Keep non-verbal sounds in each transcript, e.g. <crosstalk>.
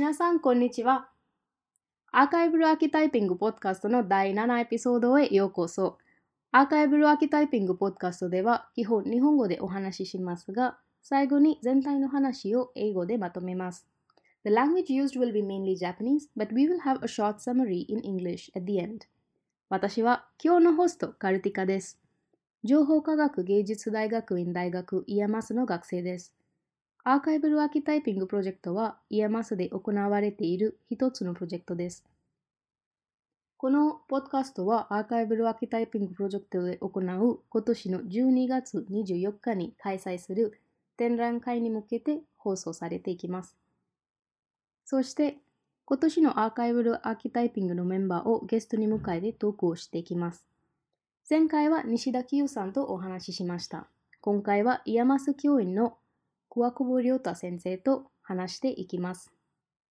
皆さん、こんにちは。アーカイブルアーキタイピングポッドカストの第7エピソードへようこそ。アーカイブルアーキタイピングポッドカストでは、基本日本語でお話ししますが、最後に全体の話を英語でまとめます。The language used will be mainly Japanese, but we will have a short summary in English at the end. 私は今日のホスト、カルティカです。情報科学芸術大学院大学 IAMAS の学生です。Archival Archetyping プロジェクトは IAMAS で行われている一つのプロジェクトです。このポッドカストはアーカイブルアーキタイピングプロジェクトで行う今年の12月24日に開催する展覧会に向けて放送されていきます。そして今年の Archival Archetyping のメンバーをゲストに迎えてトークをしていきます。前回は西田清さんとお話ししました。今回は IAMAS 教員のクワクボリョウタ先生と話していきます。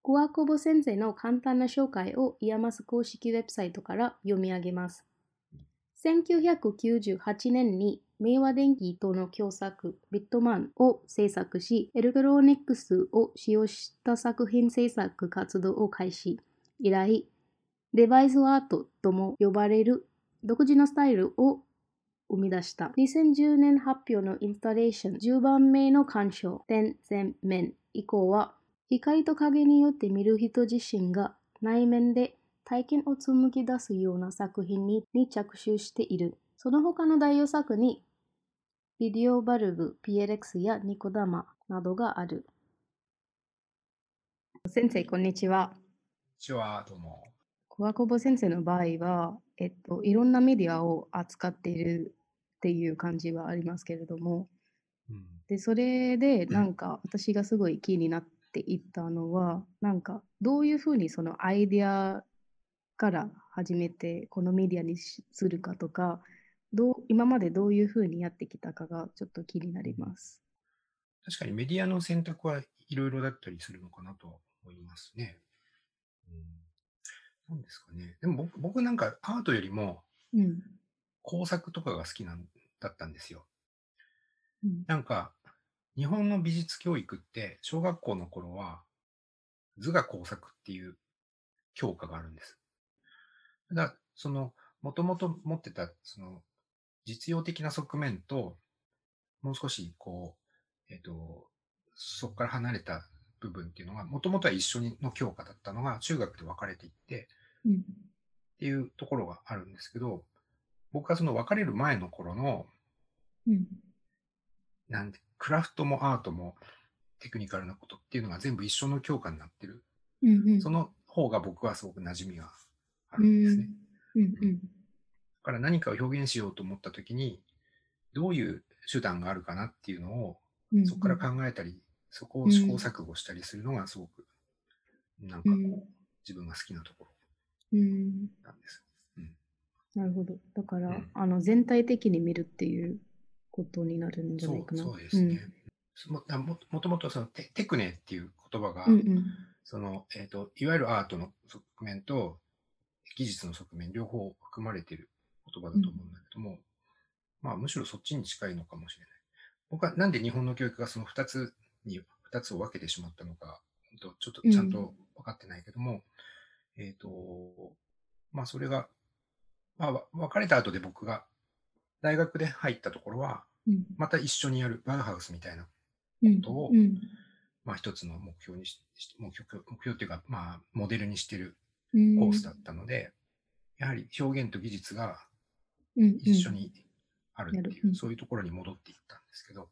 クワクボ先生の簡単な紹介を IAMAS 公式ウェブサイトから読み上げます。1998年に明和電機との共作ビットマンを制作し、エレクトロニクスを使用した作品制作活動を開始。以来、デバイスアートとも呼ばれる独自のスタイルを生み出した。2010年発表のインスタレーション10番目の鑑賞、点全面以降は、光と影によって見る人自身が内面で体験を紡ぎ出すような作品に着手している。その他の代表作に、ビデオバルブ、PLX やニコダマなどがある。先生、こんにちは。こんにちは、どうも。桑久保先生の場合は、えっと、いろんなメディアを扱っているっていう感じはありますけれども、うん、でそれでなんか私がすごい気になっていったのはなんかどういうふうにそのアイデアから始めてこのメディアにするかとかどう今までどういうふうにやってきたかがちょっと気になります。確かにメディアの選択はいろいろだったりするのかなと思いますね。うん、なんですかね。でも僕僕なんかアートよりもうん工作とかが好きなんだったんですよ。うんなんか日本の美術教育って小学校の頃は図画工作っていう教科があるんです。ただそのもともと持ってたその実用的な側面ともう少しこう、えっ、と、そこから離れた部分っていうのが、もともとは一緒の教科だったのが中学で分かれていってうんっていうところがあるんですけど、僕はその別れる前の頃の、うん。なんて、クラフトもアートもテクニカルなことっていうのが全部一緒の教科になってる。うんうん。その方が僕はすごく馴染みがあうるんですね。ん。うんうん。だから何かを表現しようと思った時に、どういう手段があるかなっていうのをうんそこから考えたり、そこを試行錯誤したりするのがすごく、なんかこう、うん。自分が好きなとこうん。ろなんです。なるほど。だから、うんあの全体的に見るっていうことになるんじゃそないうかな。そうですね。もあももともとそのテテクネっていう言葉が、うんうんそのえーと、いわゆるアートの側面と技術の側面両方含まれている言葉だと思うんだけども、まあむしろそっちに近いのかもしれない。僕はなんで日本の教育がその2つに、2つを分けてしまったのか、ちょっとちゃんと分かってないけども、えっ、と、まあそれが、まあわ別れた後で僕が大学で入ったところは、うん。また一緒にやるバウハウスみたいなうん。ことをうん。まあ、一つの目標にし、し目標目標っていうか、まあ、モデルにしてるうん。コースだったので、やはり表現と技術が一緒にあるっていう、そういうところに戻っていったんですけど、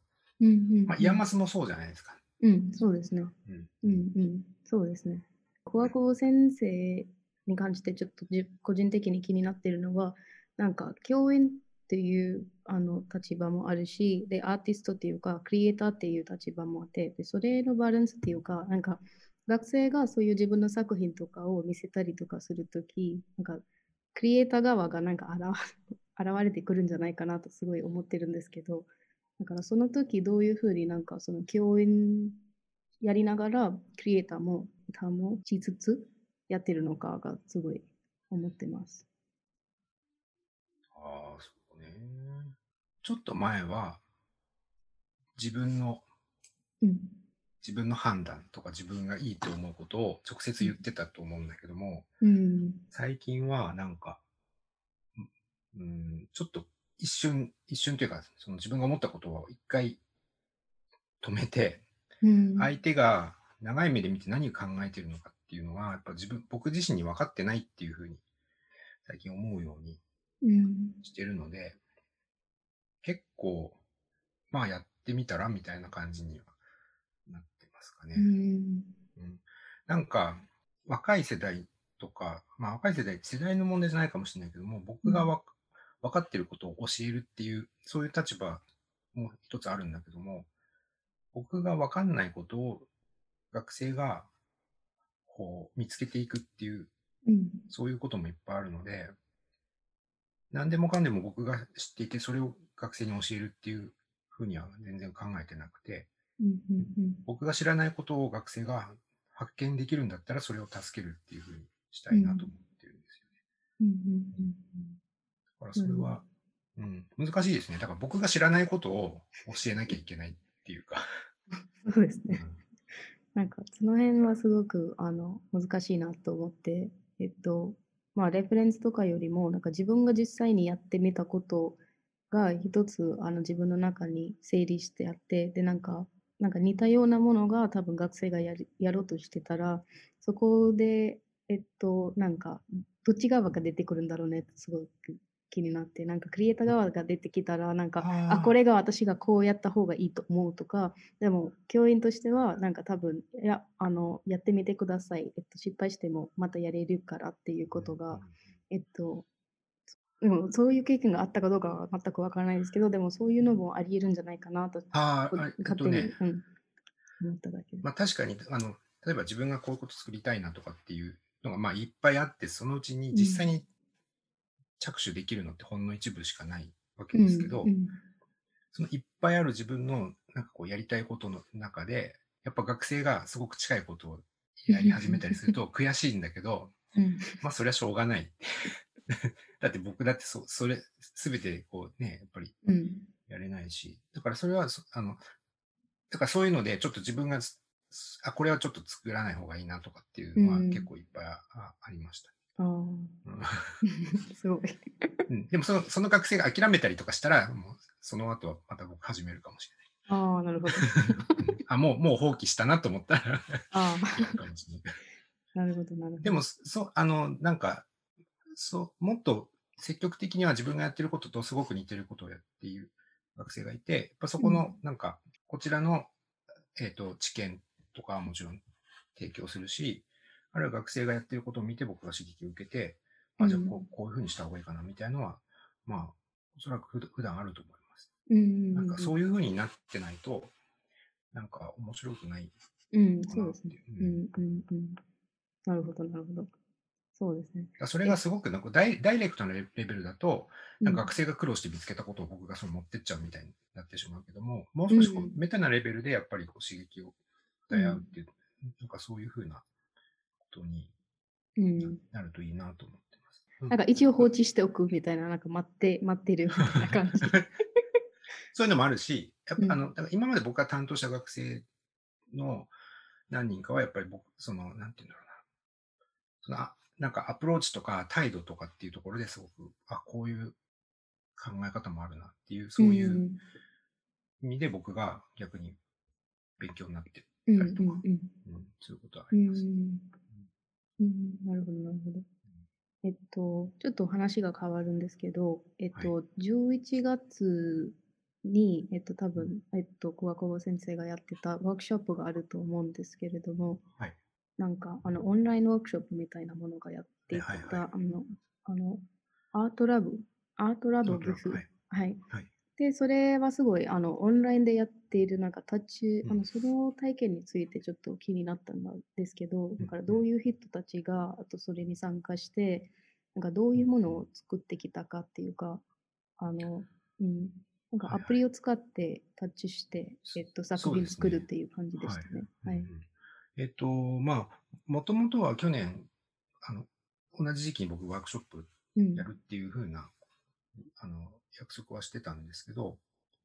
まあ、 IAMAS もそうじゃないですか。うん、そうですね。うん。うん。うん、そうですね。クワクボ先生に関してちょっとじ個人的に気になってるのは、なんか教員っていうあの立場もあるし、で、アーティストっていうか、クリエイターっていう立場もあって、でそれのバランスっていうか、なんか学生がそういう自分の作品とかを見せたりとかするとき、なんかクリエイター側がなんか <laughs> 現れてくるんじゃないかなとすごい思ってるんですけど、だからその時どういうふうになんかその教員やりながらクリエイターも保ちつつやってるのかがすごい思ってます。ああ、そうね。ちょっと前は、自分のうん。自分の判断とか自分がいいと思うことを直接言ってたと思うんだけども、うん。最近はなんか、うんうん、ちょっと一瞬、一瞬というか、その自分が思ったことを一回止めて、うん。相手が長い目で見て何を考えているのかっていうのは、やっぱ自分、僕自身に分かってないっていうふうに最近思うようにうん。してるので、結構、まあやってみたらみたいな感じにはなってますかね。うん。うんなんか、若い世代とか、まあ若い世代、世代の問題じゃないかもしれないけども、僕がわ、分かってることを教えるっていう、そういう立場も一つあるんだけども、僕が分かんないことを学生がこう見つけていくっていう、うん。そういうこともいっぱいあるので、何でもかんでも僕が知っていて、それを学生に教えるっていうふうには全然考えてなくて。僕が知らないことを学生が発見できるんだったらそれを助けるっていうふうにしたいなと思ってるんですよね。うん。だからそれは、うん、難しいですね。だから僕が知らないことを教えなきゃいけないっていうか。<laughs> そうですね。うんなんかその辺はすごくあの難しいなと思って、えっと、まあレフェレンスとかよりも、なんか自分が実際にやってみたことが一つあの自分の中に整理してあって、で、なんか、なんか似たようなものが多分学生がやりやろうとしてたら、そこで、えっと、なんか、どっち側が出てくるんだろうねってすごく気になって、なんかクリエイター側が出てきたら、なんか、あこれが私がこうやった方がいいと思うとか、でも教員としてはなんか多分いやあのやってみてください、えっと、失敗してもまたやれるからっていうことが、えっとうん、そういう経験があったかどうかは全くわからないですけどでもそういうのもありえるんじゃないかなとあ勝えっと手に、ね、うん、思っただけで。まあ確かに、あの、例えば自分がこういうこと作りたいなとかっていうのがまあいっぱいあって、そのうちに実際に着手できるのってほんの一部しかないわけですけど、うんそのいっぱいある自分のなんかこうやりたいことの中で、やっぱ学生がすごく近いことをやり始めたりすると悔しいんだけど、うん。まあそれはしょうがない。<laughs> だって僕だってそそれ、すべてこうね、やっぱりうん。やれないし、だからそれはそ、あの、だからそういうのでちょっと自分がす、あ、これはちょっと作らない方がいいなとかっていうのはうん。結構いっぱいああありました。あーうん <laughs> すごい。うんでもそのその学生が諦めたりとかしたら、もうその後はまた僕始めるかもしああ、なるほど。あ、もう、もう放棄したなと思ったらあかもしれない。あ、なるほど、なるほど。でも、そう、あの、なんか、そう、もっと積極的には自分がやってることとすごく似てることをやっている学生がいて、やっぱそこの、なんか、こちらの、えっ、と、知見とかはもちろん提供するし、あるいは学生がやってることを見て僕が刺激を受けて、あ、じゃあこうこういうふうにした方がいいかなみたいなのは、まあ、おそらく普段普段あると思います。うん、なんかそういうふうになってないと、なんか面白くないうん、かそうですね。う。んん、うん、うん。なるほど、なるほど。そうですね。それがすごくなんかダイダイレクトなレレベルだと、なんかうん学生が苦労して見つけたことを僕がその持ってっちゃうみたいになってしまうけども、もう少しこううんメタなレベルでやっぱりこう刺激を与え合うっていう、なんかそういうふうなことにうん。なるといいなと思ってます。なんか一応放置しておくみたいな、なんか待って、待ってるみたいな感じ。<laughs> そういうのもあるし、やっうんぱあの、だから今まで僕が担当した学生の何人かはやっぱり僕、その、なんていうんだろうな。そのあなんかアプローチとか態度とかっていうところですごく、あ、こういう考え方もあるなっていう、そういううん意味で僕が逆に勉強になってうん、うんたりとか、うんうんそういうことはあうんります。うん、なるほど、なるほど。えっと、ちょっと話が変わるんですけど、えっと、11月に、えっと、多分、えっと、小久保先生がやってたワークショップがあると思うんですけれども、はい。なんか、あの、オンラインワークショップみたいなものがやっていた、はいはいはい。あの、あの、アートラブ、アートラブブス、はい。はい。はいで、それはすごい、あの、オンラインでやっている、なんか、タッチ、うんあの、その体験についてちょっと気になったんですけど、だから、どういう人たちが、あと、それに参加して、なんか、どういうものを作ってきたかっていうか、あの、うん、なんか、はいはい。アプリを使ってタッチして、えっと、作品作るっていう感じでしたね。はい。うんうん。えっと、まあ、もともとは去年、あの、同じ時期に僕ワークショップうん。やるっていうふうな、あの、約束はしてたんですけど、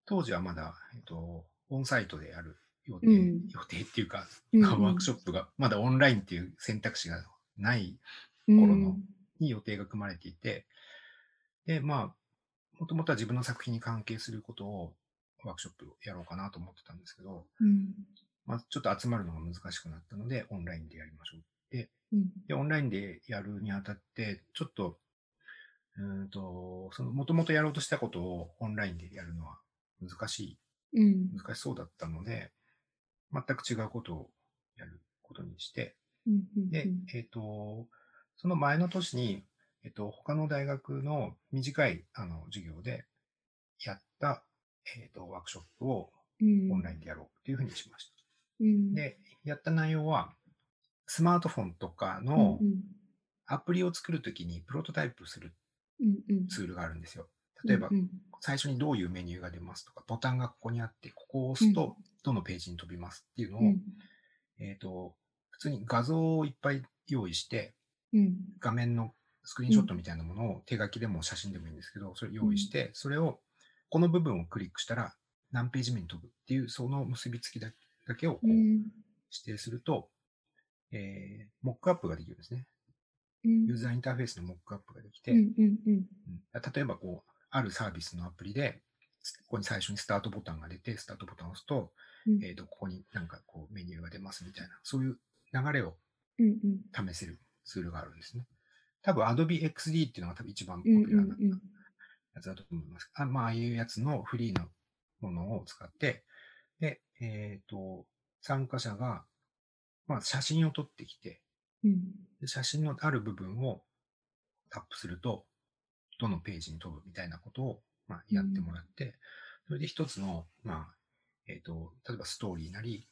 当時はまだ、えっと、オンサイトでやる予定、うん。予定っていうか、うん <laughs> ワークショップが、まだオンラインっていう選択肢がないうん。頃のに予定が組まれていて、で、まあ、もともとは自分の作品に関係することをワークショップをやろうかなと思ってたんですけど、うん。まあ、ちょっと集まるのが難しくなったので、オンラインでやりましょう。うん。で、オンラインでやるにあたって、ちょっと、うーんと、その、もともとやろうとしたことをオンラインでやるのは難しい、うん。難しそうだったので、全く違うことをやることにして、うんうんで、えっ、と、その前の年に、えっ、と、他の大学の短い、あの、授業でやった、えっ、と、ワークショップをうん。オンラインでやろうっていうふうにしました。うん。で、やった内容は、スマートフォンとかうんのうん。アプリを作るときにプロトタイプするうんうんツールがあるんですよ。例えばう、ん最初にどういうメニューが出ますとか、ボタンがここにあって、ここを押すと、どのページに飛びますっていうのを、うん。えっ、と、普通に画像をいっぱい用意して、うん。画面のスクリーンショットみたいなものを手書きでも写真でもいいんですけど、それ用意して、それを、この部分をクリックしたら何ページ目に飛ぶっていう、その結びつきだだけをこううん。指定すると、えー、モックアップができるんですね。うん。ユーザーインターフェースのモックアップができて、例えばこう、あるサービスのアプリで、ここに最初にスタートボタンが出て、スタートボタンを押すと、うん。えっ、と、ここになんかこうメニューが出ますみたいな、そういう流れを試せるツールがあるんですね。多分 Adobe XD っていうのが多分一番ポうんピュラーなうんやつだと思います。あまあ、ああいうやつのフリーなものを使って、で、えっ、と、参加者が、まあ、写真を撮ってきて、うん。で写真のある部分をタップすると、どのページに飛ぶみたいなことを、まあ、やってもらって、それで一つの、まあ、えっ、と、例えばストーリーなり、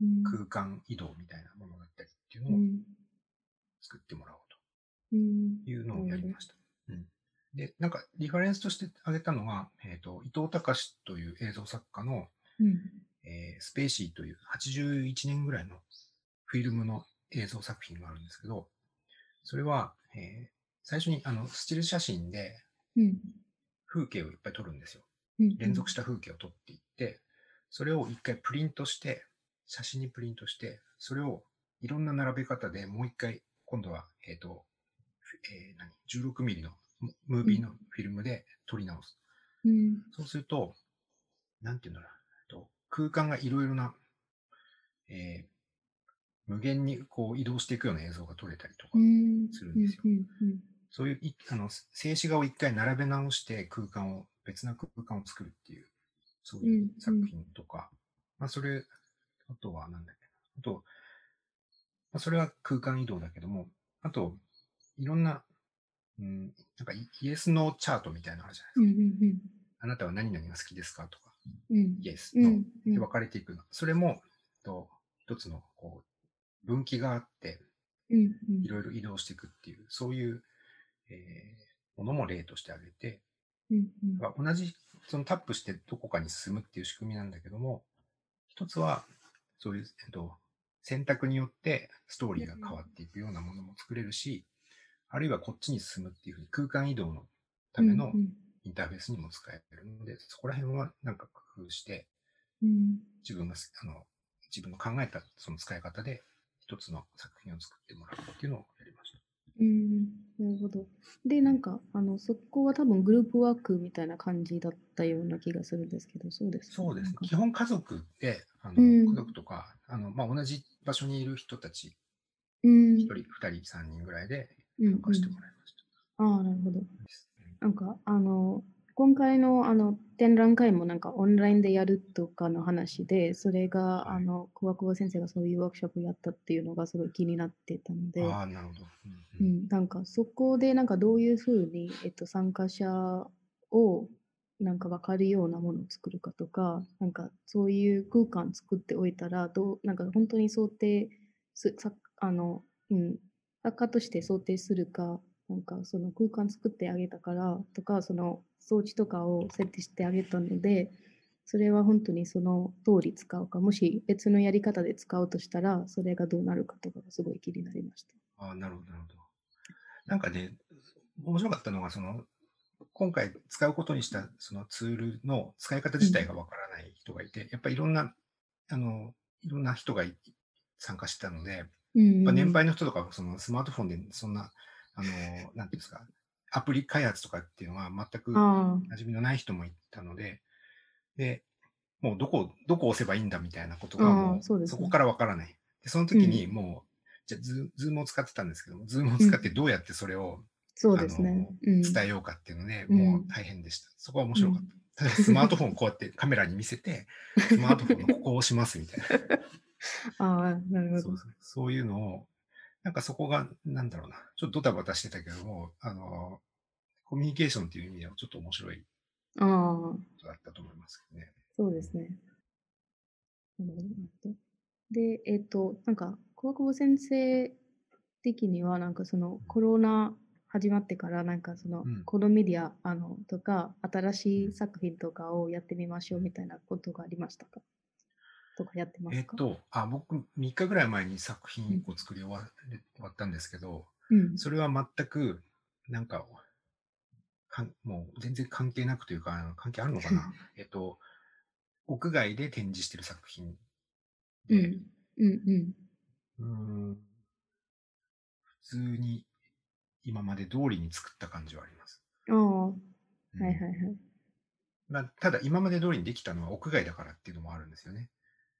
うん。空間移動みたいなものだったりっていうのをうん。作ってもらおううん。というのをやりました。うん、で、なんか、リファレンスとして挙げたのが、えっ、と、伊藤隆という映像作家の、うん。えースペーシーという81年ぐらいのフィルムの映像作品があるんですけど、それは、えー最初にあのスチール写真でうん風景をいっぱい撮るんですよ。うん連続した風景を撮っていって、それを一回プリントして、写真にプリントして、それをいろんな並べ方でもう一回、今度は、えっ、と、えー何 ?16 ミリのムムービーのフィルムで撮り直す。うんそうすると、なんていうんだろう空間がいろいろな、えー無限にこう移動していくような映像が撮れたりとか、うん。するんですよ。そういういあの静止画を一回並べ直して空間を、別な空間を作るっていう、そういううん作品とか、まあそれ、あとはなんだっけな、あと、まあ、それは空間移動だけども、あと、いろんな、うん、なんかイイエスノーチャートみたいなのあるじゃないですか。あなたは何々が好きですかとか、うん。イエス、うんノーうんで分かれていくの。それも、と一つのこう分岐があって、うんうん。いろいろ移動していくっていう、そういう、えーものも例として挙げて、うんまあ同じそのタップしてどこかに進むっていう仕組みなんだけども、一つは、そういう、えっと、選択によってストーリーが変わっていくようなものも作れるし、あるいはこっちに進むっていうふうに空間移動のためのうんインターフェースにも使えるので、そこら辺はなんか工夫して、うん。自分がす、あの、自分の考えたその使い方で一つの作品を作ってもらうっていうのをやりました。うんなるほど。で、なんか、あの、そこは多分グループワークみたいな感じだったような気がするんですけど、そうですか？そうです基本家族で、あの、うん家族とか、あの、まあ、同じ場所にいる人たち、うん一人、二人、三人ぐらいでうん参加してもらいました。ああ、なるほど。うんなんか、あの、今回のあの展覧会もなんかオンラインでやるとかの話で、それが、はい。あの、桑久保先生がそういうワークショップやったっていうのがすごい気になってたので、なるほど。うんなんかそこでなんかどういうふうに、えっと、参加者をなんか分かるようなものを作るかとか、なんかそういう空間作っておいたら、どう、なんか本当に想定す、さあの、うん、作家として想定するか、なんかその空間作ってあげたからとか、その装置とかを設定してあげたので、それは本当にその通り使うか、もし別のやり方で使うとしたら、それがどうなるかとかがすごい気になりました。ああ、なるほど、なるほど。なんかね、面白かったのが、その、今回使うことにしたそのツールの使い方自体がわからない人がいて、やっぱりいろんなあの、いろんな人がい参加してたので、うんまあ、年配の人とかはそのスマートフォンでそんな、あの、なんていうんですか、アプリ開発とかっていうのは全くあ馴染みのない人もいたので、で、もうどこ、どこ押せばいいんだみたいなことがあもうーそうねそこからわからない。で、その時にもう、じゃあズ、ズームを使ってたんですけども、ズームを使ってどうやってそれをそうですね。うん。伝えようかっていうので、うんもう大変でした。そこは面白かった。ただスマートフォンをこうやってカメラに見せて、<laughs> スマートフォンのここを押しますみたいな。<laughs> ああ、なるほど。そうそういうのを、なんかそこが、なんだろうな、ちょっとドタバタしてたけども、あの、コミュニケーションっていう意味ではちょっと面白いことだったと思いますけどね。そうですね。で、えっ、と、なんか、小久保先生的には、なんかそのコロナ始まってから、なんかそのうん、コロメディア、あの、とか、新しい作品とかをやってみましょうみたいなことがありましたか？とかやってますか？えっと、あ、僕、3日ぐらい前に作品1個作り終われ終わったんですけど、うん。それは全く、なんか、かんもう全然関係なくというか、関係あるのかな？<laughs> えっと、屋外で展示してる作品で、うん。うんうん。うーん普通に今まで通りに作った感じはあります。ああ、はうんいはいはい。まあ、ただ、今まで通りにできたのは屋外だからっていうのもあるんですよね。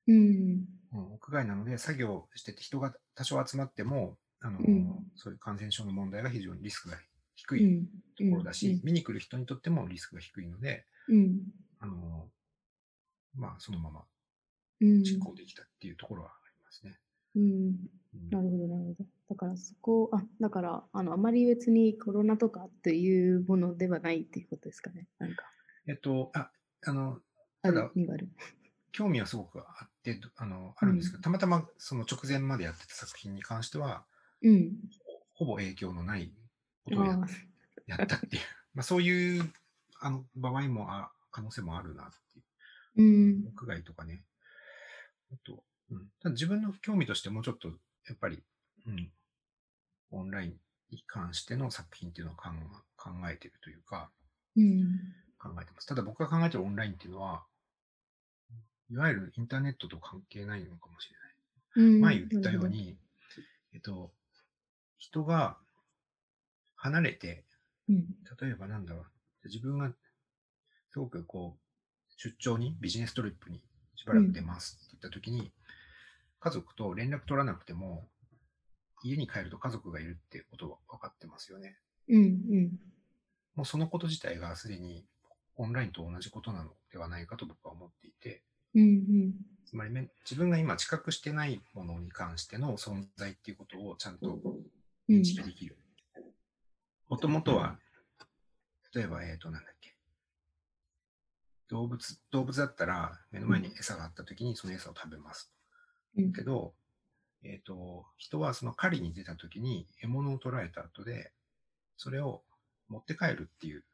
うん。うん、屋外なので、作業してて人が多少集まっても、あのうんそういう感染症の問題が非常にリスクが低いうん。ところだし、見に来る人にとってもリスクが低いので、うん。あのまあ、そのままうん。実行できたっていうところはありますね。うん。うんなるほど、なるほど。だからそこ、あ、だから、あの、あまり別にコロナとかっていうものではないっていうことですかね。なんか、えっと、あ、あの、あただ。興味はすごくあって、あの、あるんですけど、たまたまその直前までやってた作品に関しては、うん。ほぼ影響のないことをやったっていう、<laughs> まあそういうあの場合もあ、可能性もあるなっていう。うん。屋外とかね。あと、うん、ただ自分の興味としてもうちょっと、やっぱり、うん、オンラインに関しての作品っていうのを考考えてるというか、うん。考えてます。ただ僕が考えてるオンラインっていうのは、いわゆるインターネットと関係ないのかもしれない。うん。前言ったように、えっと、人が離れて。例えばなんだろう、自分がすごくこう、出張に、ビジネストリップにしばらく出ますって言ったときに、家族と連絡取らなくても、家に帰ると家族がいるってことは分かってますよね。うん。うん。もうそのこと自体がすでにオンラインと同じことなのではないかと僕は思っていて、うん。うん。つまりめ自分が今知覚してないものに関しての存在っていうことをちゃんとうん認識できる。もともとは、例えば、えっ、と、なんだっけ。動物、動物だったら目の前に餌があった時にその餌を食べます。うんけど、えっ、と、人はその狩りに出た時に獲物を捕らえた後で、それを持って帰るっていう、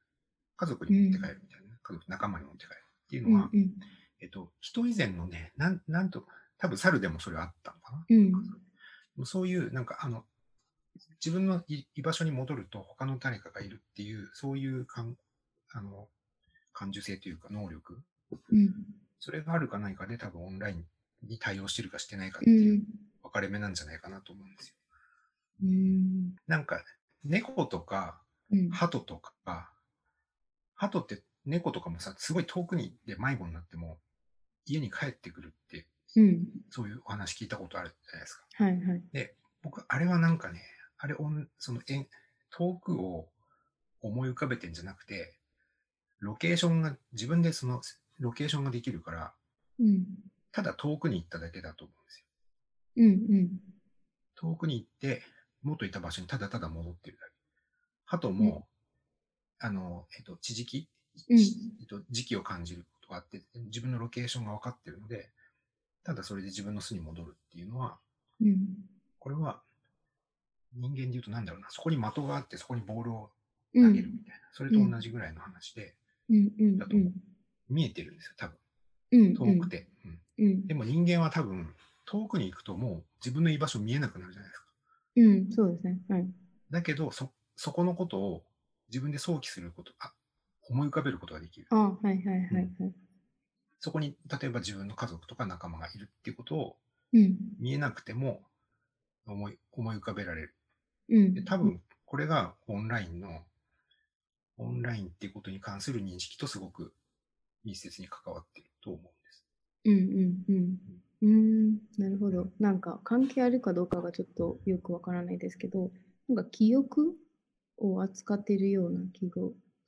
家族に持って帰るみたいな、家族、仲間に持って帰るっていううん。のは、うん。えっ、と、人以前のね、なん、なんと、多分猿でもそれはあったのかな。うん。そういう、なんか、あの、自分のい居場所に戻ると他の誰かがいるっていう、そういう感、あの、感受性というか能力、うん。それがあるかないかで多分オンラインに対応してるかしてないかってう。いうん分かれ目なんじゃないかなと思うんですよ。うん。なんか、猫とか、うん。鳩とか、鳩って猫とかもさ、すごい遠くにで迷子になっても、家に帰ってくるって、うん。そういうお話聞いたことあるじゃないですか。はいはい。で、僕、あれはなんかね、あれ、その、遠くを思い浮かべてんじゃなくて、ロケーションが、自分でその、ロケーションができるから、うん。ただ遠くに行っただけだと思うんですよ。うん。うん。遠くに行って、元いた場所にただただ戻ってるだけ。鳩も、あの、えっと、地磁気、うんえっと、時期を感じることがあって、自分のロケーションが分かってるので、ただそれで自分の巣に戻るっていうのは、うん。これは、人間で言うとなんだろうな、そこに的があって、そこにボールをうん。投げるみたいな、それと同じぐらいの話で、うん。うん。だとうん。見えてるんですよ、多分。うん。遠くて。うんうん。でも人間は多分、遠くに行くともう自分の居場所見えなくなるじゃないですか。うん。そうですね。はい。だけど、そ、そこのことを自分で想起すること、あ、思い浮かべることができる。あはいはいはいはい。そこに例えば自分の家族とか仲間がいるっていうことをうん。見えなくても思い思い浮かべられる。うん。で多分これがオンラインの、オンラインっていうことに関する認識とすごく密接に関わっていると思うんです。うんうんうん。うん、なるほど。なんか関係あるかどうかがちょっとよくわからないですけど、なんか記憶を扱っているような気が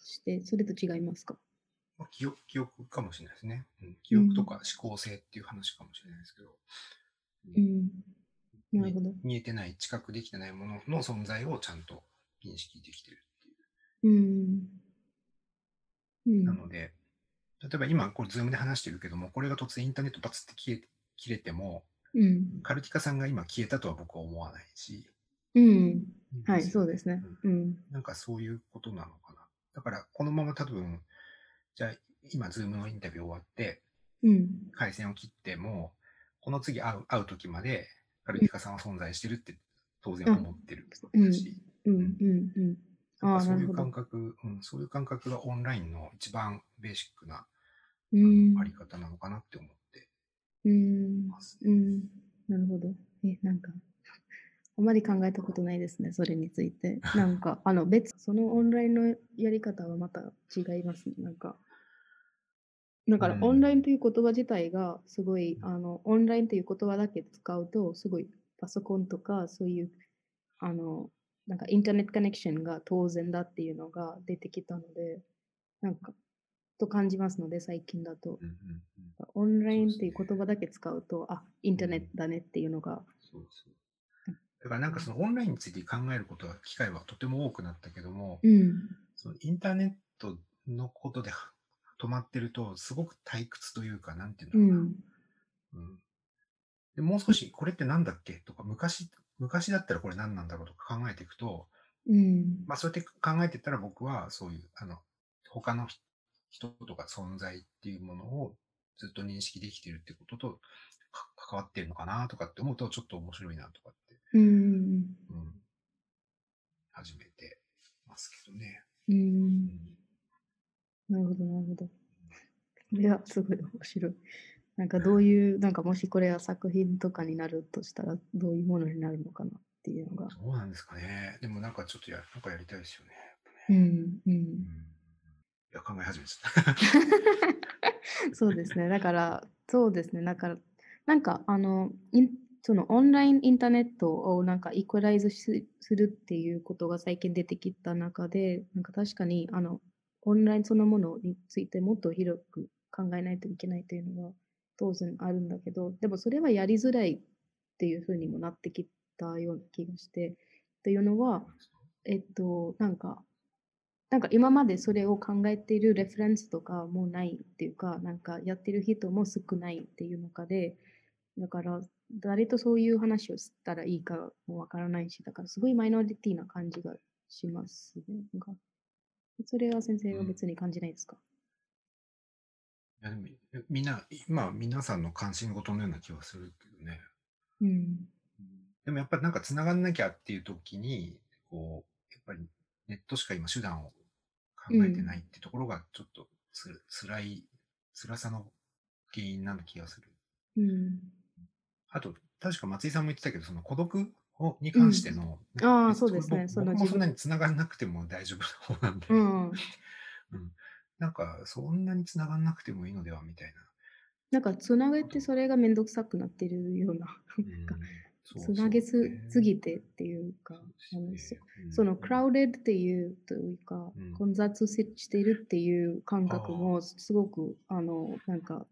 して、それと違いますか？まあ、記憶記憶かもしれないですね、うん。記憶とか思考性っていう話かもしれないですけど、うん。なるほど。見見えてない、知覚できてないものの存在をちゃんと認識できてるっていう。うん。うん。なので、例えば今、これ、ズームで話してるけども、これが突然インターネットバツって消え切れても、うん。カルティカさんが今消えたとは僕は思わないし、うん。はい、そうですね。うん。なんかそういうことなのかな。だから、このまま多分、じゃあ、今、ズームのインタビュー終わって、うん。回線を切っても、この次会う会う時まで、カルティカさんは存在してるって当然思ってるうんし、うん。うん。うん。ああ、なんかそういう。感覚、うん、そういう感覚がオンラインの一番ベーシックな、うあんのあ。り方なのかなって思ってうん。ます。うん。なるほど。え、なんか、あまり考えたことないですね、それについて。<laughs> なんか、あの、別、そのオンラインのやり方はまた違いますね。なんか、だから、うんオンラインという言葉自体が、すごい、あの、オンラインという言葉だけ使うと、すごい、パソコンとか、そういう、あの、なんか、インターネットコネクションが当然だっていうのが出てきたので、なんか、と感じますので、最近だと。うんうんうんオンラインそうですねっていう言葉だけ使うと、あ、インターネットだねっていうのが。だからなんかそのオンラインについて考えることは、機会はとても多くなったけども、うん、そのインターネットのことで止まってると、すごく退屈というか、なんていううのかな。ん、うん。でもう少し、これってなんだっけ？とか、昔、昔だったらこれ何なんだろうとか考えていくと、うん、まあそうやって考えていったら僕はそういう、あの、他の人とか存在っていうものをずっと認識できてるってこととか関わってるのかなとかって思うとちょっと面白いなとか。って、うん、うん、始めてますけどね。う、うんんなるほど、なるほど。それはすごい面白い。なんかどういう、なんかもしこれが作品とかになるとしたら、どういうものになるのかなっていうのが。どうなんですかね。でもなんかちょっとやなんかやりたいですよね。うん、う。うんんいや考え始めちゃった。<laughs> そうですね。だから、そうですね。だから、なんか、あの、インそのオンラインインターネットをなんかイコライズするっていうことが最近出てきた中で、なんか確かに、あの、オンラインそのものについてもっと広く考えないといけないというのは当然あるんだけど、でもそれはやりづらいっていうふうにもなってきたような気がして、というのは、えっと、なんか、なんか今までそれを考えているレフェレンスとかもないっていうか、なんかやってる人も少ないっていう中で、だから誰とそういう話をしたらいいかもわからないし、だからすごいマイノリティな感じがしますね。それは先生は別に感じないですか、いやでもみんな、今、皆さんの関心事のような気はするけどね。うん。でもやっぱりなんか繋がんなきゃっていう時に、こう、やっぱりネットしか今手段を考えてないってところがちょっとつ、辛い、辛さの原因な気がする。うん。あと、確か松井さんも言ってたけど、その孤独をに関しての、うん。あー別にそうですね。僕そ僕もそんなに繋がんなくても大丈夫な方なんで、うん。<laughs> うん。なんか、そんなに繋がんなくてもいいのではみたいな。なんかつなげてそれがめんどくさくなってるような、なんかつなげすすぎててっていうか、あのそのクラウデッドっていうというか、うん。混雑ししているっていう感覚もすごくあのなんか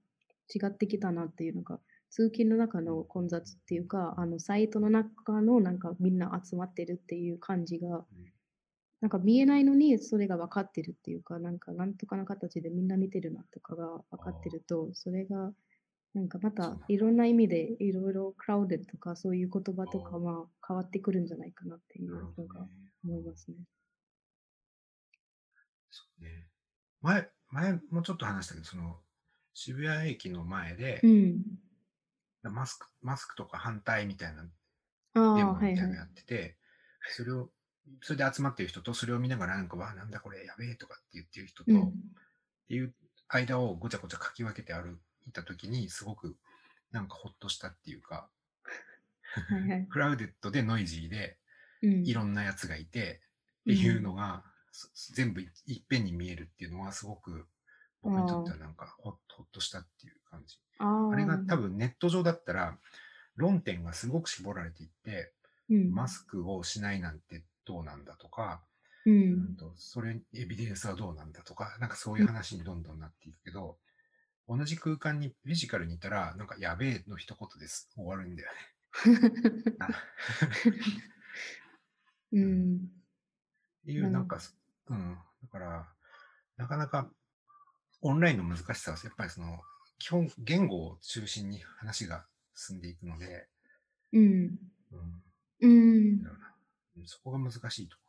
違ってきたなっていうのが通勤の中の混雑っていうかあのサイトの中のなんかみんな集まってるっていう感じがなんか見えないのにそれが分かってるっていうかなんかなんとかの形でみんな見てるなとかが分かってるとそれがなんかまたいろんな意味でいろいろクラウデとかそういう言葉とかは変わってくるんじゃないかなっていうのが。思いますね。そうね。前、前もちょっと話したけど、その、渋谷駅の前でう、ん。マスク、マスクとか反対みたいなデモはいはいみたいなのや。ってて、それを、それで集まってる人と、それを見ながらなんか、わあ、なんだこれ、やべえとかって言ってる人と、うんっていう間をごちゃごちゃかき分けて歩いた時にすごくなんかほっとしたっていうか、はいはい。クラウデッドでノイジーでうん。いろんなやつがいてっていうのが、そ全部いいっぺんに見えるっていうのはすごく僕にとってはなんかほほっとしたっていう感じ。ああれが多分、分ネット上だったら論点がすごく絞られていって、うん。マスクをしないなんてどうなんだとか、ううんそれ、エビデンスはどうなんだとか、なんかそういう話にどんどんなっていくけど、同じ空間にフィジカルにいたら、なんかやべえの一言です。終わるんだよね。<laughs> あうん。っていう、なんか、うん。だから、なかなかオンラインの難しさは、やっぱりその、基本言語を中心に話が進んでいくので、うん。うん、うんそこが難しいとこ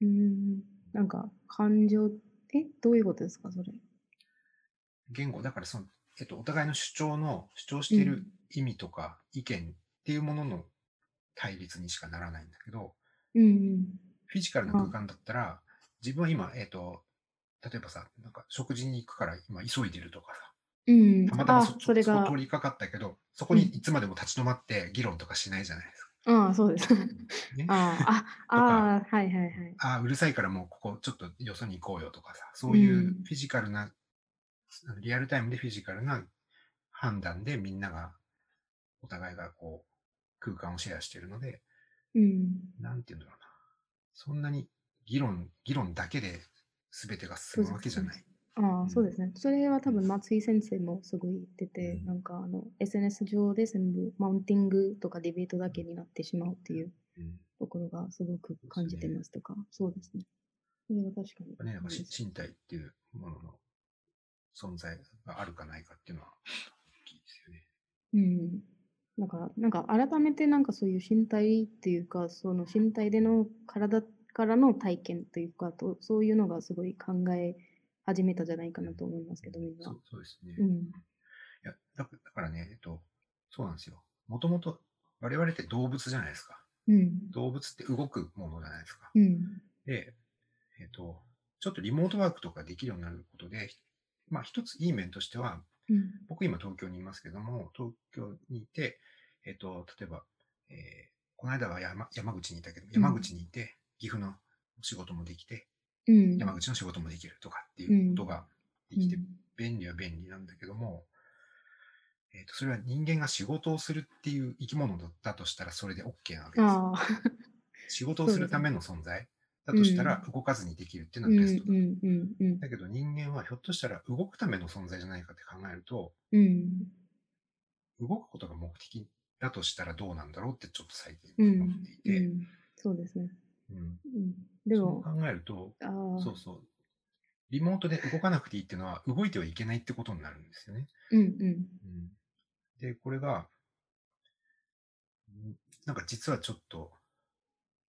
うん。なんか、感情、え、どういうことですか、それ？言語、だからその、えっと、お互いの主張の、主張している意味とか意見っていうものの対立にしかならないんだけど、うん。フィジカルな空間だったら、自分は今、えっと、例えばさ、なんか食事に行くから今急いでるとかさ、うん。あたまたまそ、それがそ、通りかかったけど、そこにいつまでも立ち止まって議論とかしないじゃないですか。ああ、そうです。ね、ああ、あ、<laughs> ああ、はいはいはい。あーうるさいからもうここちょっとよそに行こうよとかさ、そういううんフィジカルな、あのリアルタイムでフィジカルな判断でみんなが、お互いがこう、空間をシェアしているので、うん。なんていうんだろうな。そんなに議論、議論だけで全てが進むわけじゃない。ああ、そうですね。それは多分松井先生もすごい言ってて、うんなんかあの SNS 上で全部マウンティングとかディベートだけになってしまうっていううんところがすごく感じてますとか、そうですね。それは確かに。ね、なんかし身体っていうものの存在があるかないかっていうのは大きいですよね。うん。なんか、なんか改めてなんかそういう身体っていうか、その身体での体からの体験というか、とそういうのがすごい考え始めたじゃないかなと思いますけど、みんなそう。そうですね。いうん。やだだからね、えっと、そうなんですよ。もともと我々って動物じゃないですか。うん。動物って動くものじゃないですか。うん。で、えっと、ちょっとリモートワークとかできるようになることで、まあ一ついい面としては、うん。僕今東京にいますけども、東京にいて、えっと、例えば、えーこの間は山山口にいたけど、山口にいて、岐阜の仕事もできて、うん。山口の仕事もできるとかっていうことができて、うん。便利は便利なんだけども、えっと、それは人間が仕事をするっていう生き物だとしたらそれで OK なわけです。仕事をするための存在だとしたらう動かずにできるっていううんうのはベスト。だ。んうんうん。だけど人間はひょっとしたら動くための存在じゃないかって考えると、うん。動くことが目的だとしたらどうなんだろうってちょっと最近うん。思っていて、うん。そうですね。うん。うん、でそうも、考えると、そうそう、リモートで動かなくていいっていうのは動いてはいけないってことになるんですよね。うんうん。うん。で、これが、うんなんか実はちょっと、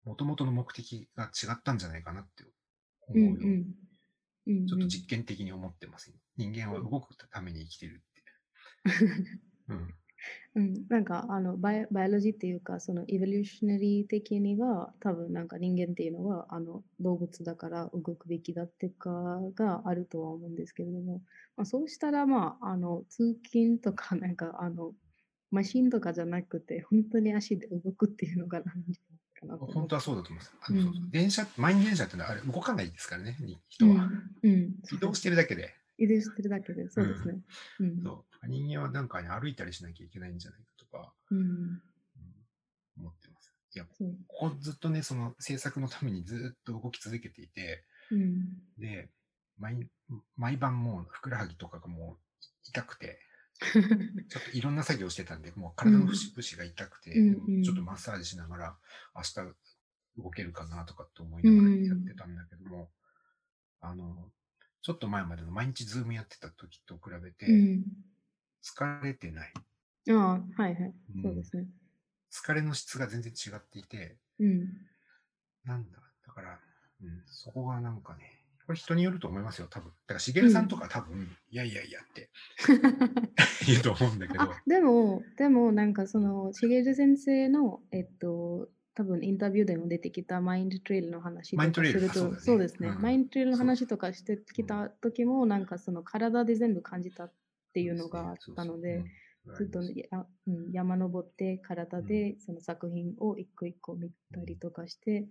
もともとの目的が違ったんじゃないかなって思うように、うん。うんうん。ちょっと実験的に思ってます。人間は動くために生きてるって。<laughs> うん。うん、なんかあのバイバイオロジーっていうかそのエボリューショナリー的には多分なんか人間っていうのはあの動物だから動くべきだってかがあるとは思うんですけれども、まあ、そうしたらまああの通勤とかなんかあのマシンとかじゃなくて本当に足で動くっていうのがなんじゃないかな本当はそうだと思います。あの電車、満員電車ってのはあれ動かないですからね、に人は。うん、うん、移動してるだけで。移動してるだけでそうですね。うん。そう。人間はなんかね、歩いたりしなきゃいけないんじゃないかとか、うん。うん。思ってます。いや、ここずっとね、その制作のためにずっと動き続けていて、うん。で、毎毎晩もうふくらはぎとかがもう痛くて、<laughs> ちょっといろんな作業してたんで、もう体の節々が痛くて、うんうん。ちょっとマッサージしながら、明日動けるかなとかって思いながらやってたんだけども、あの、ちょっと前までの毎日ズームやってた時と比べて、うん。疲れてない。ああはいはい。うん。そうですね。疲れの質が全然違っていて、うん。なんだ、だから、うん、そこがなんかね、これ人によると思いますよ、多分。だから、しげるさんとか多分、いやいやいやって。<laughs> 言うと思うんだけど、あでも、でもなんかその、しげる先生の、えっと、多分インタビューでも出てきたマインドトレイルの話とかすると、あそうですね、うん。マインドトレイルの話とかしてきた時も、なんかその体で全部感じたっていうのがあったので、ずっと、うん、山登って体でその作品を一個一個見たりとかして、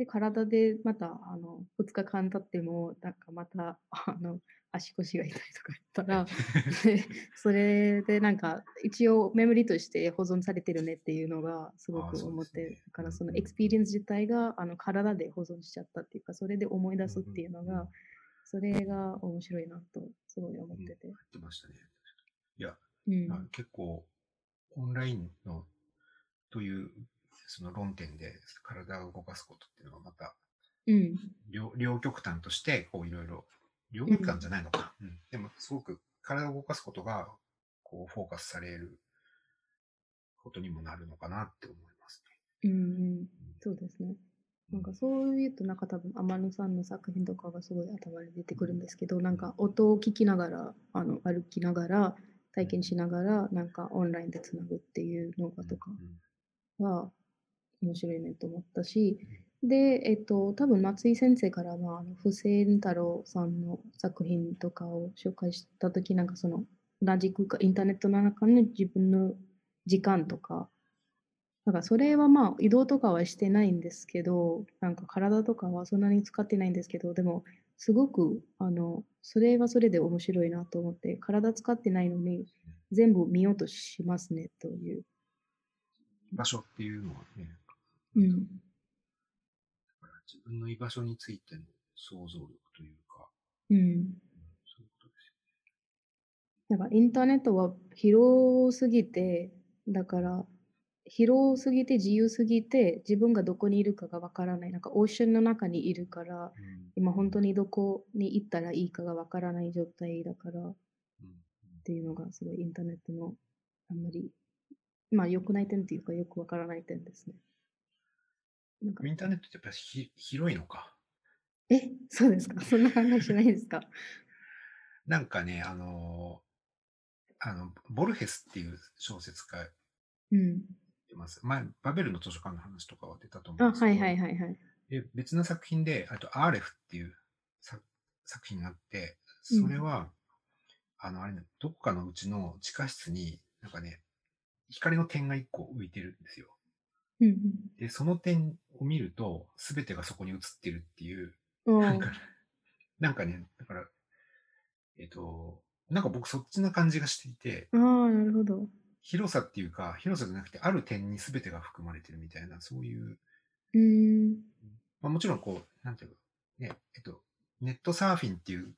で体でまたあの2日間経ってもなんかまた <laughs> あの足腰が痛いとか言ったらで <laughs> それでなんか一応 memory として保存されてるねっていうのがすごく思って、ね。だからそのうん。 experience 自体があの体で保存しちゃったっていうかそれで思い出すっていうのうんうんうん。がそれが面白いなとすごい思ってて。やってましたね。いや、うん。まあ、結構、オンラインの、という、その論点で体を動かすことっていうのはまた、うん。両両極端として、こういろいろ、両極端じゃないのか。うん。でも、すごく体を動かすことが、こう、フォーカスされることにもなるのかなって思いますうんうん、そうですね。なんかそう言うと、なんか多分天野さんの作品とかがすごい頭に出てくるんですけど、なんか音を聞きながら、あの歩きながら、体験しながら、なんかオンラインでつなぐっていうのがとかうん。は面白いねと思ったし、で、えっと、多分松井先生からは、あの、不正太郎さんの作品とかを紹介したとき、なんかその、同じ空間、インターネットの中の自分の時間とか、なんかそれはまあ移動とかはしてないんですけど、なんか体とかはそんなに使ってないんですけど、でもすごくあのそれはそれで面白いなと思って、体使ってないのに全部見ようとしますねという。場所っていうのはね、うん。だから自分の居場所についての想像力というか、うん。そういうことですよなんかインターネットは広すぎて、だから広すぎて自由すぎて自分がどこにいるかがわからない。なんかオーシャンの中にいるから、ね。今本当にどこに行ったらいいかがわからない状態だから、うんっていうのがすごいインターネットのあんまり、まあ良くない点っていうかよくわからない点ですね。なんかインターネットってやっぱりひ広いのか。え、そうですか？<laughs> そんな話ないですか？なんかね、あのーあの、ボルヘスっていう小説家うん。います。前、バベルの図書館の話とかは出たと思うあ、んですけど、はいはいはいはい。で別の作品で、あと、アーレフっていう作作品があって、うんそれは、あの、あれね、どこかのうちの地下室に、なんかね、光の点が一個浮いてるんですよ。うんで、その点を見ると、すべてがそこに映ってるっていう、うん。あなんか、<laughs> なんかね、だから、えっ、と、なんか僕そっちな感じがしていて、あー、なるほど。広さっていうか、広さじゃなくて、ある点にすべてが含まれてるみたいな、そういう、うーん。まあ、もちろんこう、なんていうか、ね、えっと、ネットサーフィンっていう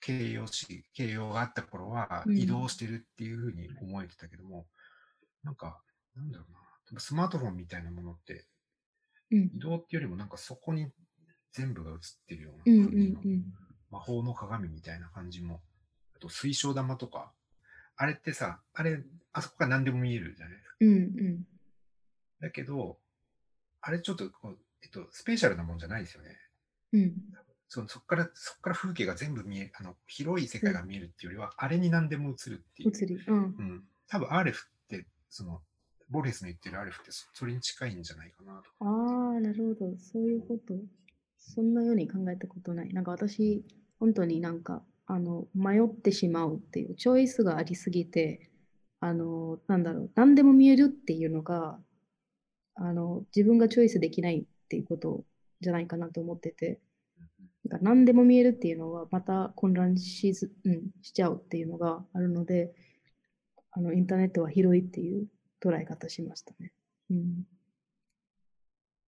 形容詞、形容があった頃はうん移動してるっていうふうに思えてたけども、なんか、なんだろうな、スマートフォンみたいなものって、うん。移動っていうよりもなんかそこに全部が映ってるようなうんう感じの、んうん。魔法の鏡みたいな感じも、あと水晶玉とか、あれってさ、あれ、あそこから何でも見えるじゃないですか。うんうん。だけど、あれちょっとこう、えっと、スペシャルなもんじゃないですよね。うん。そそこから、そこから風景が全部見える、あの、広い世界が見えるっていうよりは、あれに何でも映るっていう。移り。うん。うん。多分、アーレフって、その、ボルヘスの言ってるアーレフってそ、それに近いんじゃないかなと。ああ、なるほど。そういうこと。そんなように考えたことない。なんか私、本当になんか、あの、迷ってしまうっていう、チョイスがありすぎて、あの、なんだろう、何でも見えるっていうのが、あの、自分がチョイスできないっていうことじゃないかなと思ってて、なんか何でも見えるっていうのは、また混乱しず、うん、しちゃうっていうのがあるので、あの、インターネットは広いっていう捉え方しましたね。うん。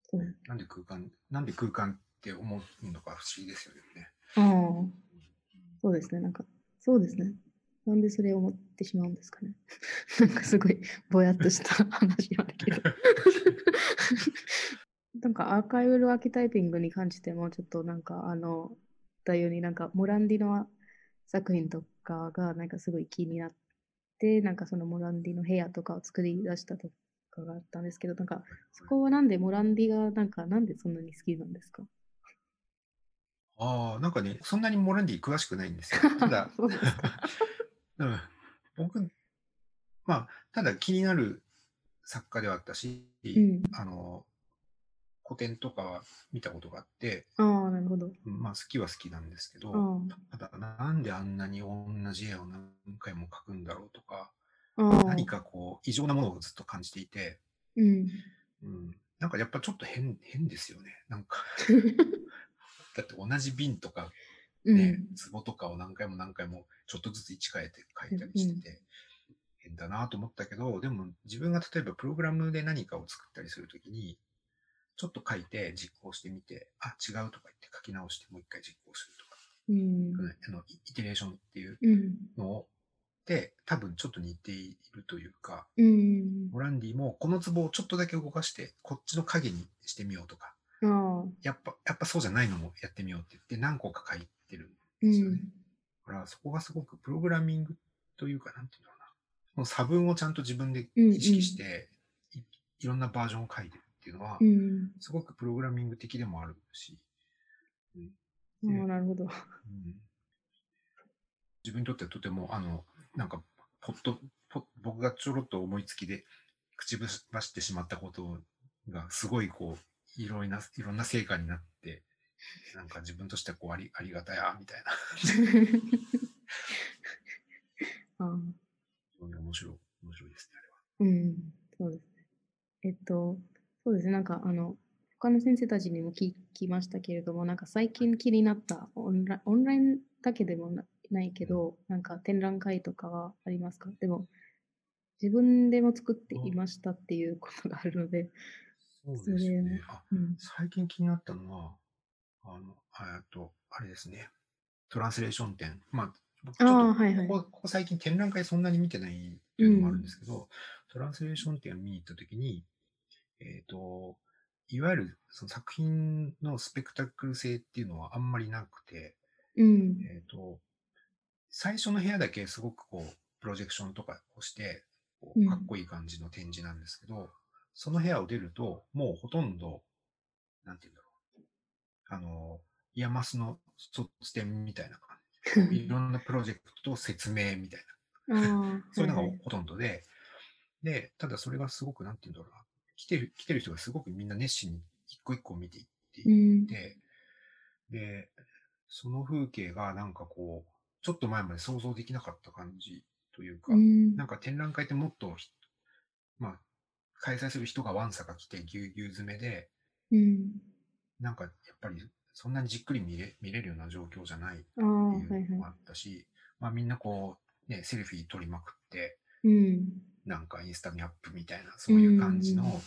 そうなんで空間、なんで空間って思うのか不思議ですよね。ああ、そうですね。なんか、そうですね。なんでそれを思ってしまうんですかね。<laughs> なんかすごいぼやっとした話なんだけど。<laughs> なんかアーカイブルアーキタイピングに関してもちょっとなんかあの、だようになんかモランディの作品とかがなんかすごい気になって、なんかそのモランディの部屋とかを作り出したとかがあったんですけど、なんかそこはなんでモランディがなんかなんでそんなに好きなんですか？ああ、なんかね、そんなにモランディ詳しくないんですよ。<laughs> ただ、そう。<laughs> うん、僕、まあ、ただ気になる作家ではあったし、うん。あの、古典とかは見たことがあって、ああ、なるほど。うんまあ、好きは好きなんですけど、うんただなんであんなに同じ絵を何回も描くんだろうとか。何かこう異常なものをずっと感じていて、うん。うん、なんかやっぱちょっと変変ですよね。なんか <laughs> だって同じ瓶とかうん。ね、壺とかを何回も何回もちょっとずつ位置変えて書いたりしてて、変だなと思ったけど、でも自分が例えばプログラムで何かを作ったりするときに、ちょっと書いて実行してみて、あ、違うとか言って書き直してもう一回実行するとか、うん。あのイイテレーションっていううん。ので、多分ちょっと似ているというか、うん。モランディもこの壺をちょっとだけ動かして、こっちの影にしてみようとか、ああ。やっぱ、やっぱそうじゃないのもやってみようって言って何個か書いてるんうんですよね。。だからそこがすごくプログラミングというか、なんていうんだろうな。その差分をちゃんと自分で意識して、いいろんなバージョンを書いてるっていうのはう、ん。すごくプログラミング的でもあるし、うんなるほど。うん自分にとってはとても、あの、なんか、ポッと、ポ僕がちょろっと思いつきで口ぶししてしまったことが、すごいこう、いろいろな、いろんな成果になって、なんか自分としてはこうありありがたや、みたいな。<laughs> あ面白い、面白いですね、あれは。うん。そうですね。えっと、そうですね。なんか、あの、他の先生たちにも聞きましたけれども、なんか最近気になったオンラオンラインだけでもなないけど、なんか展覧会とかはありますか？でも、自分でも作っていましたっていうことがあるので、そうですね。あ、うん。最近気になったのは、あの、えっと、あれですね。トランスレーション展。まあ、僕ちょっとああはいはいここここ最近展覧会そんなに見てないっていうのもあるんですけど、トランスレーション展を見に行ったときに、えっ、と、いわゆるその作品のスペクタクル性っていうのはあんまりなくて、うん。えっ、と、最初の部屋だけすごくこう、プロジェクションとかをして、かっこいい感じの展示なんですけど、その部屋を出ると、もうほとんど、なんて言うんだろう。あの、 IAMAS の卒展みたいな感じ。<laughs> いろんなプロジェクトと説明みたいな。そういうのがほとんどで、で、ただそれがすごく、なんて言うんだろうな。来てる、来てる人がすごくみんな熱心に一個一個見ていってういん。て、で、その風景がなんかこう、ちょっと前まで想像できなかった感じというか、うんなんか展覧会ってもっとひ、まあ、開催する人がわんさか来てぎゅうぎゅう詰めで、うん。なんかやっぱりそんなにじっくり見れ見れるような状況じゃないってああ、はいいうのもあはったし、まあみんなこう、ね、セルフィー撮りまくって、い。うん。なんかインスタにアップみたいな、そういう感じうんの、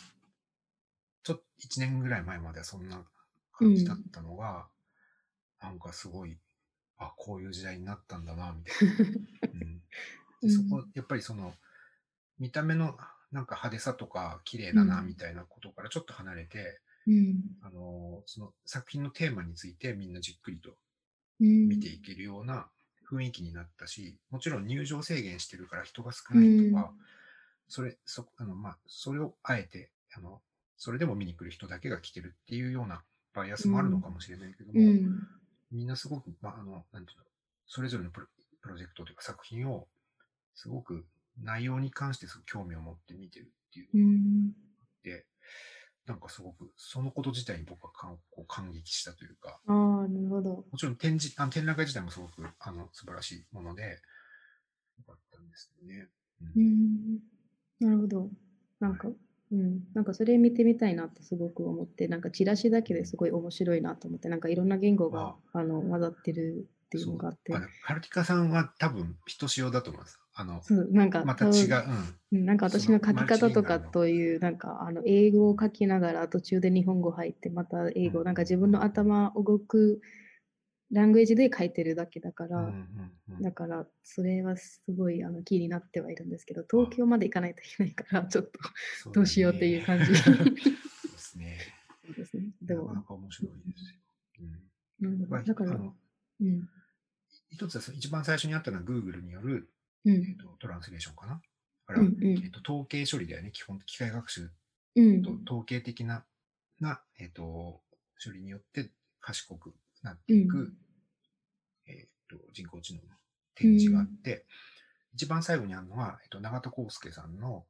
ちょっと1年ぐらい前まではそんな感じだったのが、なんかすごい、あ、こういう時代になったんだな、みたいな。<laughs> うんでそこ、やっぱりその、見た目のなんか派手さとか綺麗だな、うんみたいなことからちょっと離れて、うん。あの、その作品のテーマについてみんなじっくりとうん。見ていけるような雰囲気になったし、もちろん入場制限してるから人が少ないとか、うんそれ、そ、あの、まあ、それをあえて、あの、それでも見に来る人だけが来てるっていうようなバイアスもあるのかもしれないけども、うん。みんなすごく、まあ、あの、なんていうの、それぞれのプロプロジェクトというか作品を、すごく内容に関してすごく興味を持って見てるっていううのがん。あって、なんかすごく、そのこと自体に僕は感こう感激したというか、ああ、なるほど。もちろん展示、あの展覧会自体もすごくあの素晴らしいもので、よかったんですけどね。ううんん。なるほど。なんか、うん。なんかそれ見てみたいなってすごく思って、なんかチラシだけですごい面白いなと思って、なんかいろんな言語があの混ざってるっていうのがあってそうあ。のカルティカさんは多分、ひとしおだと思います。あの、そう、なんか多また違う、分うん。うんなんか私の書き方とかという、なんかあの英語を書きながら途中で日本語入って、また英語、うんなんか自分の頭動くラングエージで書いてるだけだから、うんうんうんだからそれはすごいあの気になってはいるんですけど、東京まで行かないといけないから、<laughs> ちょっとそどうしようっていう感じ <laughs> そうですね。そうですね。でもなかな、か面白いですよ。うんだから、うん、一つは一番最初にあったのは Google による、うん、えっとトランスレーションかな？だから、うん、うんえっと統計処理だよね。基本、機械学習うんと、統計的な、な、えっと、処理によって賢くなっていく、えっと、人工知能の展示があって、一番最後にあるのは、えっと、永田康介さんの、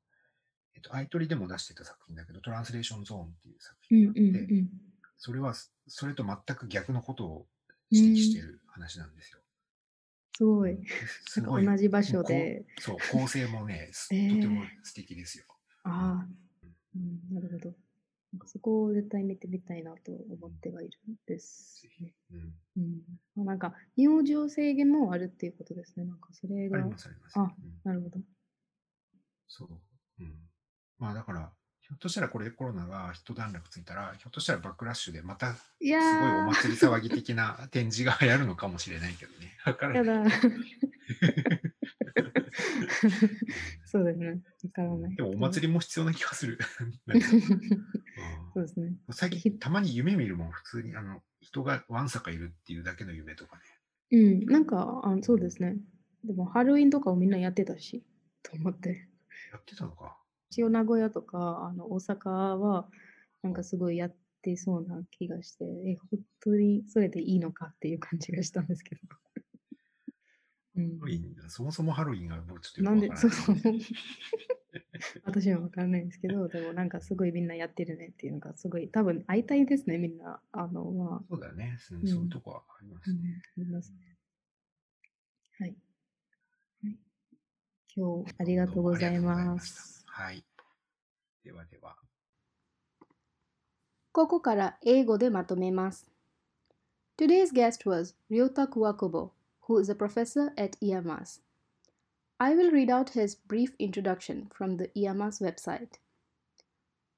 えっと、アイトリでも出してた作品だけど、トランスレーションゾーンっていう作うん、品があって、うん、それは、それと全く逆のことを指摘してる話なんですよ。すごい。すごい。同じ場所で。うそう、構成もね、<laughs> とても素敵ですよ。ああ、うん、なるほど。なんかそこを絶対見てみたいなと思ってはいるんですね。うん。うん。まあなんか、入場制限もあるっていうことですね。なんか、それがあり。ますあります。あうんなるほど。そう。うん。まあだから、ひょっとしたらこれでコロナが一段落ついたら、ひょっとしたらバックラッシュでまたすごいおー、祭り騒ぎ的な展示が流行るのかもしれないけどね。わからやない。<laughs> だ。<laughs> そうですね。わからない。でもお祭りも必要な気がする。<laughs> <laughs> そうですね。うん最近たまに夢見るもん、普通にあの人がわんさかいるっていうだけの夢とかね。うん、なんか、あそうですね。でも、ハロウィンとかをみんなやってたし、と思って。やってたのか。一応、名古屋とか、あの、大阪は、なんかすごいやってそうな気がして、え、本当にそれでいいのかっていう感じがしたんですけど。ロウィンそもそもハロウィンが僕ちょっとよなんで、そう。そう。<laughs> 私はわからないんですけど、でもなんかすごいみんなやってるねっていうのがすごい、多分会いたいですね、みんな。あの、まあ、そうだね。そういうとこはありますね。うん、ありますね。はい。はい、今日、ありがとうございどうもありがとうございます。はい。ではでは。ここから英語でまとめます。Today's guest was Ryota Kuwakobo, who is a professor at IAMAS. I will read out his brief introduction from the IAMAS website.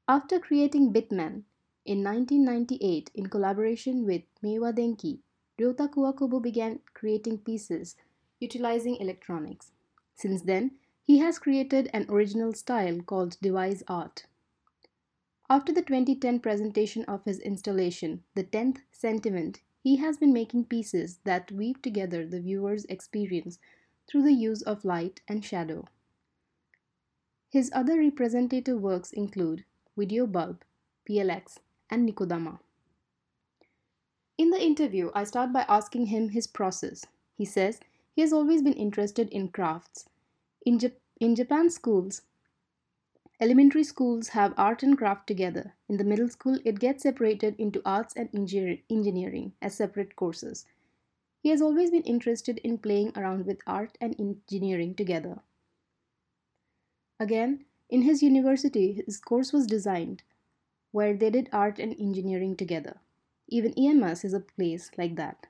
After creating Bitman in 1998 in collaboration with Meiwa Denki, Ryota Kuwakobo began creating pieces utilizing electronics. Since then, he has created an original style called device art. After the 2010 presentation of his installation, The Tenth Sentiment, he has been making pieces that weave together the viewer's experience through the use of light and shadow. His other representative works include Video Bulb, PLX, and Nikodama. In the interview, I start by asking him his process. He says he has always been interested in crafts. In, Jap- in Japan schools, Elementary schools have art and craft together. In the middle school, it gets separated into arts and engineering as separate courses. He has always been interested in playing around with art and engineering together. Again, in his university, his course was designed where they did art and engineering together. Even EMS is a place like that.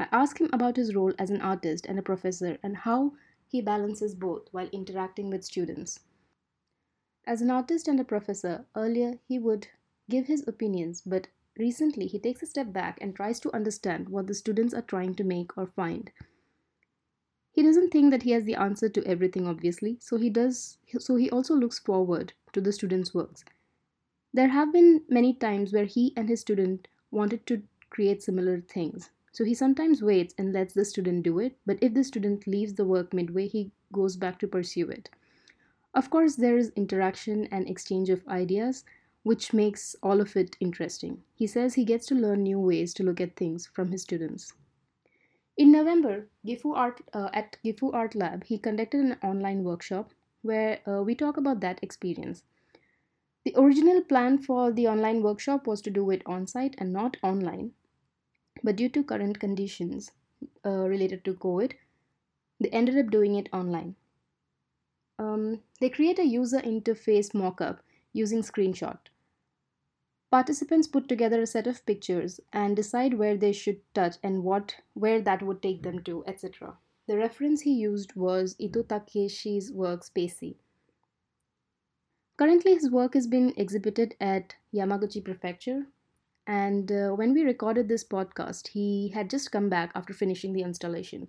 I asked him about his role as an artist and a professor and how he balances both while interacting with students. As an artist and a professor, earlier he would give his opinions, but recently he takes a step back and tries to understand what the students are trying to make or find. He doesn't think that he has the answer to everything obviously, so he does so he also looks forward to the students' works. There have been many times where he and his student wanted to create similar things. So he sometimes waits and lets the student do it, but if the student leaves the work midway, he goes back to pursue it. Of course, there is interaction and exchange of ideas, which makes all of it interesting. He says he gets to learn new ways to look at things from his students. In November, Gifu Art uh, at Gifu Art Lab, he conducted an online workshop where uh, we talk about that experience. The original plan for the online workshop was to do it on site and not online, but due to current conditions uh, related to COVID, they ended up doing it online. Um, they create a user interface mockup using screenshot. Participants put together a set of pictures and decide where they should touch and what where that would take them to, etc. The reference he used was Ito Takeshi's work Spacey. Currently, his work is being exhibited at Yamaguchi Prefecture, and uh, when we recorded this podcast, he had just come back after finishing the installation.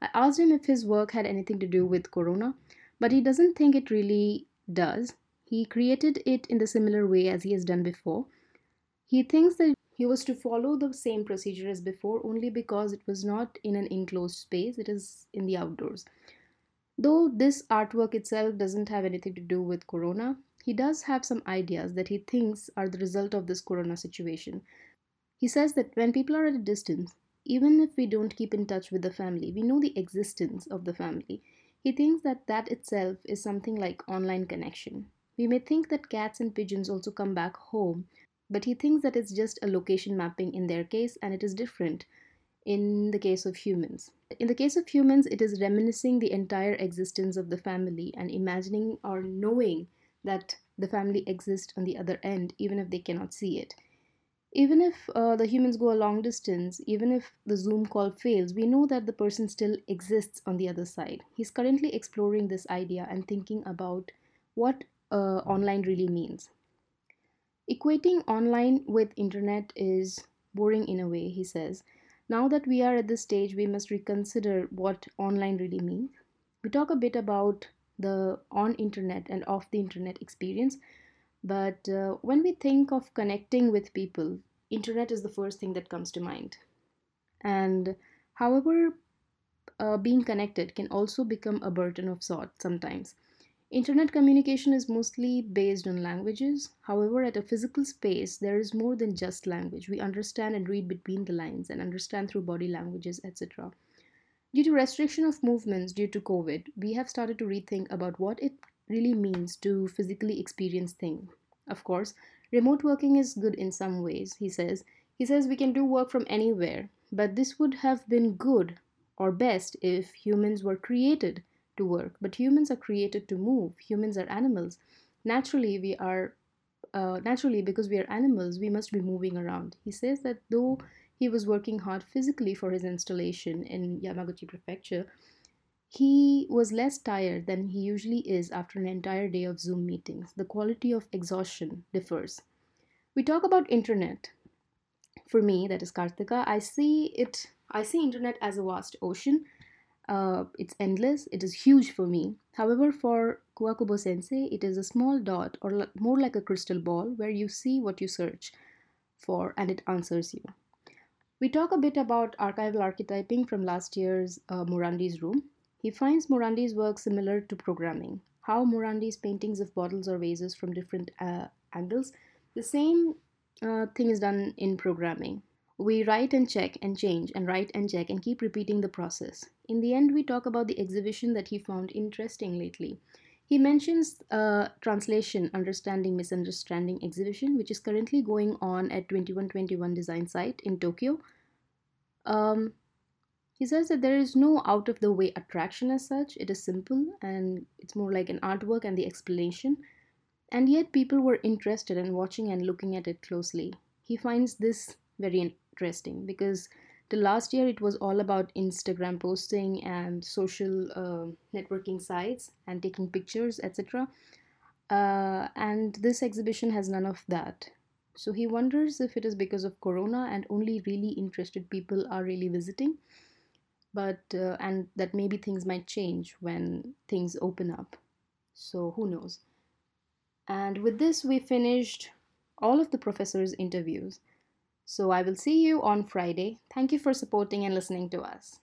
I asked him if his work had anything to do with Corona, but he doesn't think it really does. He created it in the similar way as he has done before. He thinks that he was to follow the same procedure as before only because it was not in an enclosed space, it is in the outdoors. Though this artwork itself doesn't have anything to do with Corona, he does have some ideas that he thinks are the result of this Corona situation. He says that when people are at a distance, even if we don't keep in touch with the family, we know the existence of the family. He thinks that that itself is something like online connection. We may think that cats and pigeons also come back home, but he thinks that it's just a location mapping in their case and it is different. in the case of humans. In the case of humans, it is reminiscing the entire existence of the family and imagining or knowing that the family exists on the other end, even if they cannot see it. Even if uh, the humans go a long distance, even if the Zoom call fails, we know that the person still exists on the other side. He's currently exploring this idea and thinking about what uh, online really means. Equating online with internet is boring in a way, he says. Now that we are at this stage, we must reconsider what online really means. We talk a bit about the on internet and off the internet experience, but uh, when we think of connecting with people, internet is the first thing that comes to mind. And however, uh, being connected can also become a burden of sorts sometimes. Internet communication is mostly based on languages. However, at a physical space, there is more than just language. We understand and read between the lines and understand through body languages, etc. Due to restriction of movements due to COVID, we have started to rethink about what it really means to physically experience things. Of course, remote working is good in some ways, he says. He says we can do work from anywhere, but this would have been good or best if humans were created to work but humans are created to move humans are animals naturally we are uh, naturally because we are animals we must be moving around he says that though he was working hard physically for his installation in yamaguchi prefecture he was less tired than he usually is after an entire day of zoom meetings the quality of exhaustion differs we talk about internet for me that is kartika i see it i see internet as a vast ocean uh, it's endless, it is huge for me. However, for Kuwakubo sensei, it is a small dot or more like a crystal ball where you see what you search for and it answers you. We talk a bit about archival archetyping from last year's uh, Morandi's room. He finds Morandi's work similar to programming. How Morandi's paintings of bottles or vases from different uh, angles, the same uh, thing is done in programming. We write and check and change and write and check and keep repeating the process. In the end, we talk about the exhibition that he found interesting lately. He mentions a translation understanding misunderstanding exhibition which is currently going on at 2121 design site in Tokyo. Um, he says that there is no out of the way attraction as such. It is simple and it's more like an artwork and the explanation. And yet people were interested in watching and looking at it closely. He finds this very interesting because the last year it was all about instagram posting and social uh, networking sites and taking pictures etc uh, and this exhibition has none of that so he wonders if it is because of corona and only really interested people are really visiting but uh, and that maybe things might change when things open up so who knows and with this we finished all of the professors interviews so I will see you on Friday. Thank you for supporting and listening to us.